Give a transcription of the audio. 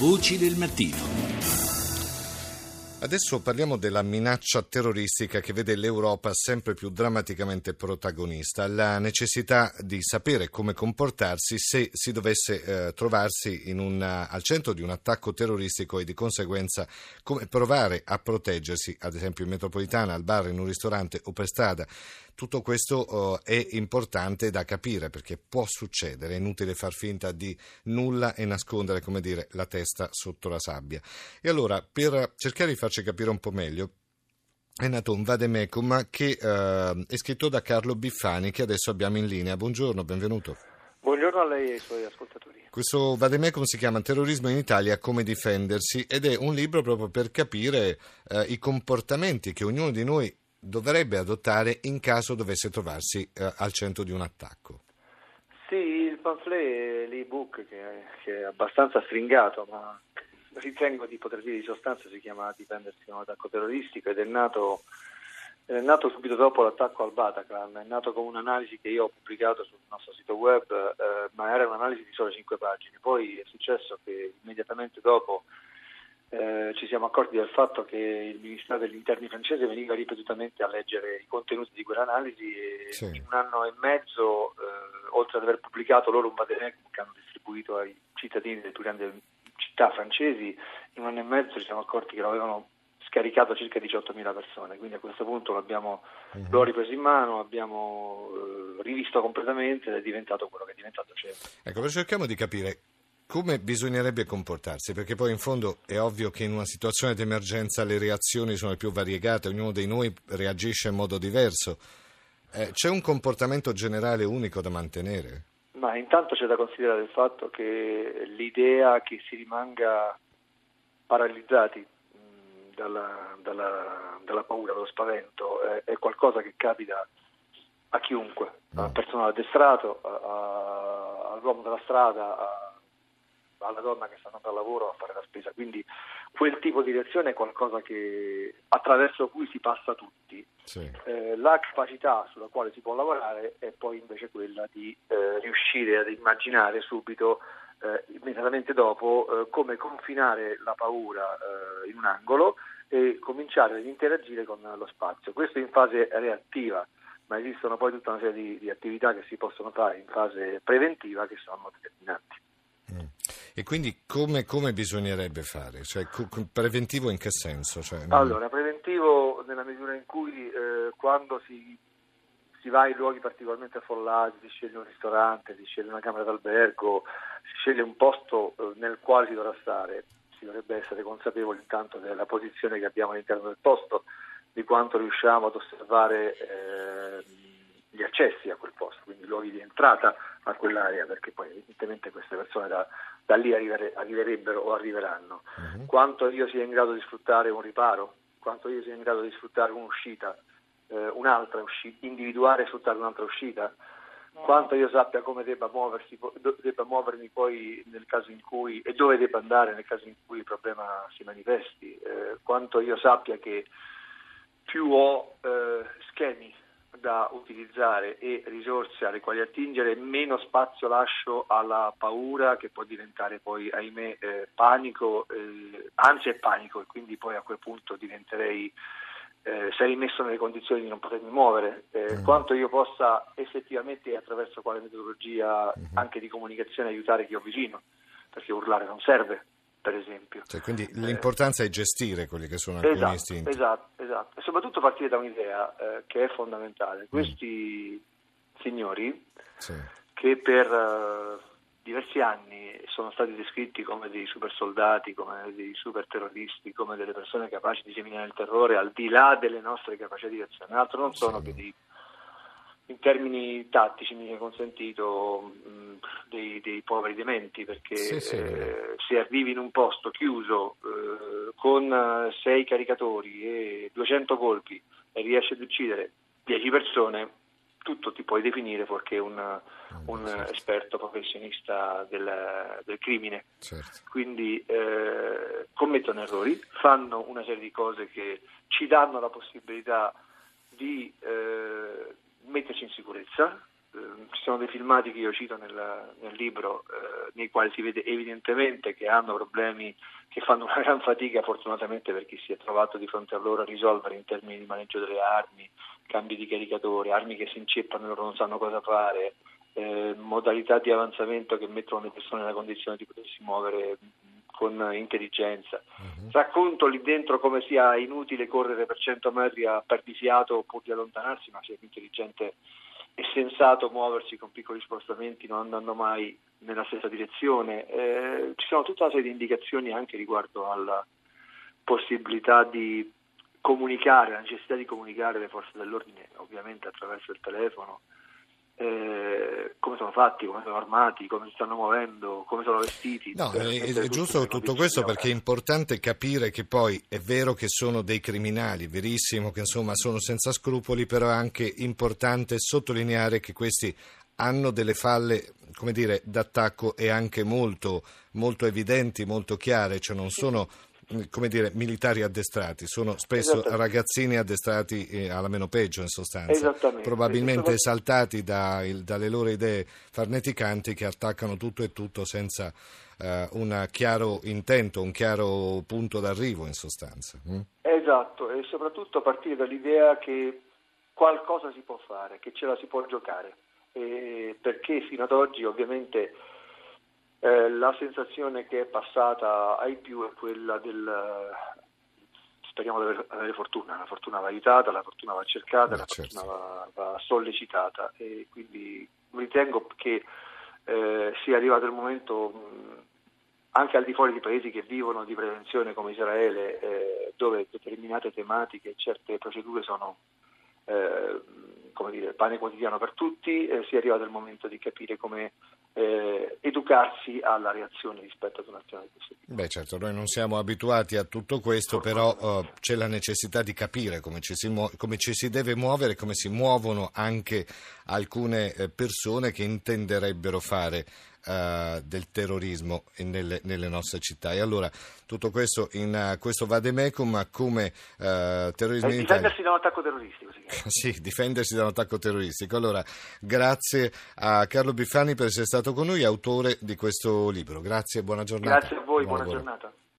Voci del mattino. Adesso parliamo della minaccia terroristica che vede l'Europa sempre più drammaticamente protagonista, la necessità di sapere come comportarsi se si dovesse eh, trovarsi una, al centro di un attacco terroristico e di conseguenza come provare a proteggersi, ad esempio in metropolitana, al bar, in un ristorante o per strada. Tutto questo uh, è importante da capire perché può succedere, è inutile far finta di nulla e nascondere, come dire, la testa sotto la sabbia. E allora, per cercare di farci capire un po' meglio, è nato un vademecum che uh, è scritto da Carlo Biffani che adesso abbiamo in linea. Buongiorno, benvenuto. Buongiorno a lei e ai suoi ascoltatori. Questo vademecum si chiama Terrorismo in Italia, come difendersi ed è un libro proprio per capire uh, i comportamenti che ognuno di noi dovrebbe adottare in caso dovesse trovarsi eh, al centro di un attacco? Sì, il pamphlet, l'ebook che è, che è abbastanza stringato, ma ritengo di poter dire di sostanza, si chiama Difendersi da un attacco terroristico ed è nato, è nato, subito dopo l'attacco al Bataclan, è nato come un'analisi che io ho pubblicato sul nostro sito web, eh, ma era un'analisi di sole 5 pagine. Poi è successo che immediatamente dopo eh, ci siamo accorti del fatto che il Ministero degli Interni francese veniva ripetutamente a leggere i contenuti di quell'analisi e sì. in un anno e mezzo, eh, oltre ad aver pubblicato loro un vademecum che hanno distribuito ai cittadini delle più grandi città francesi, in un anno e mezzo ci siamo accorti che lo avevano scaricato circa 18.000 persone, quindi a questo punto l'abbiamo uh-huh. l'ho ripreso in mano, abbiamo eh, rivisto completamente ed è diventato quello che è diventato. Cioè. Ecco, cerchiamo di capire come bisognerebbe comportarsi? Perché poi in fondo è ovvio che in una situazione di emergenza le reazioni sono le più variegate, ognuno di noi reagisce in modo diverso. Eh, c'è un comportamento generale unico da mantenere? Ma intanto c'è da considerare il fatto che l'idea che si rimanga paralizzati dalla, dalla, dalla, paura, dallo spavento, è, è, qualcosa che capita a chiunque, al personale addestrato, all'uomo della strada, a, alla donna che sta andando al lavoro a fare la spesa. Quindi quel tipo di reazione è qualcosa che, attraverso cui si passa tutti. Sì. Eh, la capacità sulla quale si può lavorare è poi invece quella di eh, riuscire ad immaginare subito, eh, immediatamente dopo, eh, come confinare la paura eh, in un angolo e cominciare ad interagire con lo spazio. Questo in fase reattiva ma esistono poi tutta una serie di, di, attività che si possono fare in fase preventiva che sono determinanti. E quindi come, come bisognerebbe fare? Cioè, preventivo in che senso? Cioè, non... Allora, preventivo nella misura in cui eh, quando si, si, va in luoghi particolarmente affollati, si sceglie un ristorante, si sceglie una camera d'albergo, si sceglie un posto eh, nel quale si dovrà stare, si dovrebbe essere consapevoli intanto della posizione che abbiamo all'interno del posto, di quanto riusciamo ad osservare eh, gli accessi a quel posto, quindi luoghi di entrata a quell'area, perché poi evidentemente queste persone da, da lì arrivere, arriverebbero o arriveranno. Uh-huh. Quanto io sia in grado di sfruttare un riparo, quanto io sia in grado di sfruttare un'uscita, eh, un'altra uscita, individuare e sfruttare un'altra uscita, uh-huh. quanto io sappia come debba, muoversi, debba muovermi poi nel caso in cui e dove debba andare nel caso in cui il problema si manifesti, eh, quanto io sappia che più ho eh, schemi da utilizzare e risorse alle quali attingere, meno spazio lascio alla paura che può diventare poi, ahimè, eh, panico, eh, ansia e panico e quindi poi a quel punto diventerei, eh, sarei messo nelle condizioni di non potermi muovere. Eh, mm. Quanto io possa effettivamente attraverso quale metodologia mm-hmm. anche di comunicazione aiutare chi ho vicino, perché urlare non serve per esempio. Cioè, quindi l'importanza è gestire quelli che sono alcuni esatto, istinti. Esatto, esatto. E soprattutto partire da un'idea eh, che è fondamentale. Questi mm. signori sì. che per uh, diversi anni sono stati descritti come dei super soldati, come dei super terroristi, come delle persone capaci di seminare il terrore al di là delle nostre capacità di azione, altro non sono sì. che dei in termini tattici mi è consentito mh, dei, dei, poveri dementi perché sì, sì. Eh, se arrivi in un posto chiuso eh, con eh, sei caricatori e 200 colpi e riesci ad uccidere 10 persone tutto ti puoi definire perché un, un certo. esperto professionista del, del crimine certo. quindi eh, commettono errori fanno una serie di cose che ci danno la possibilità di eh, metterci in sicurezza, ci sono dei filmati che io cito nel, nel libro eh, nei quali si vede evidentemente che hanno problemi che fanno una gran fatica fortunatamente per chi si è trovato di fronte a loro a risolvere in termini di maneggio delle armi, cambi di caricatore, armi che si inceppano e loro non sanno cosa fare, eh, modalità di avanzamento che mettono le persone nella condizione di potersi muovere con intelligenza. Uh-huh. Racconto lì dentro come sia inutile correre per 100 metri a perdifiato pur di allontanarsi, ma sia più intelligente e sensato muoversi con piccoli spostamenti, non andando mai nella stessa direzione. Eh, ci sono tutta una serie di indicazioni anche riguardo alla possibilità di comunicare, la necessità di comunicare le forze dell'ordine, ovviamente attraverso il telefono, eh, come sono fatti, come sono armati, come si stanno muovendo, come sono vestiti. No, è, è giusto tutto questo perché è importante capire che poi è vero che sono dei criminali, verissimo che insomma sono senza scrupoli, però è anche importante sottolineare che questi hanno delle falle come dire, d'attacco e anche molto, molto evidenti, molto chiare, cioè non sono come dire, militari addestrati, sono spesso ragazzini addestrati eh, alla meno peggio in sostanza, probabilmente esaltati da, il, dalle loro idee farneticanti che attaccano tutto e tutto senza eh, un chiaro intento, un chiaro punto d'arrivo in sostanza. Mm? Esatto, e soprattutto a partire dall'idea che qualcosa si può fare, che ce la si può giocare, e perché fino ad oggi ovviamente eh, la sensazione che è passata ai più è quella del speriamo di avere fortuna, la fortuna va aiutata, la fortuna va cercata, la certo. fortuna va, va, sollecitata e quindi ritengo che eh, sia arrivato il momento mh, anche al di fuori di paesi che vivono di prevenzione come Israele, eh, dove determinate tematiche e certe procedure sono eh, come dire, pane quotidiano per tutti, eh, sia arrivato il momento di capire come eh, educarsi alla reazione rispetto ad un'azione di questo tipo. Beh certo, noi non siamo abituati a tutto questo, però uh, c'è la necessità di capire come ci, muo- come ci, si deve muovere, come si muovono anche alcune eh, persone che intenderebbero fare uh, del terrorismo nelle, nelle, nostre città. E allora tutto questo in uh, questo vademecum come uh, terrorismo eh, in Difendersi da un attacco terroristico. sì, difendersi da un attacco terroristico. Allora, grazie a Carlo Biffani per essere stato con noi, autore di questo libro. Grazie e buona giornata. Grazie a voi, buona, buona giornata.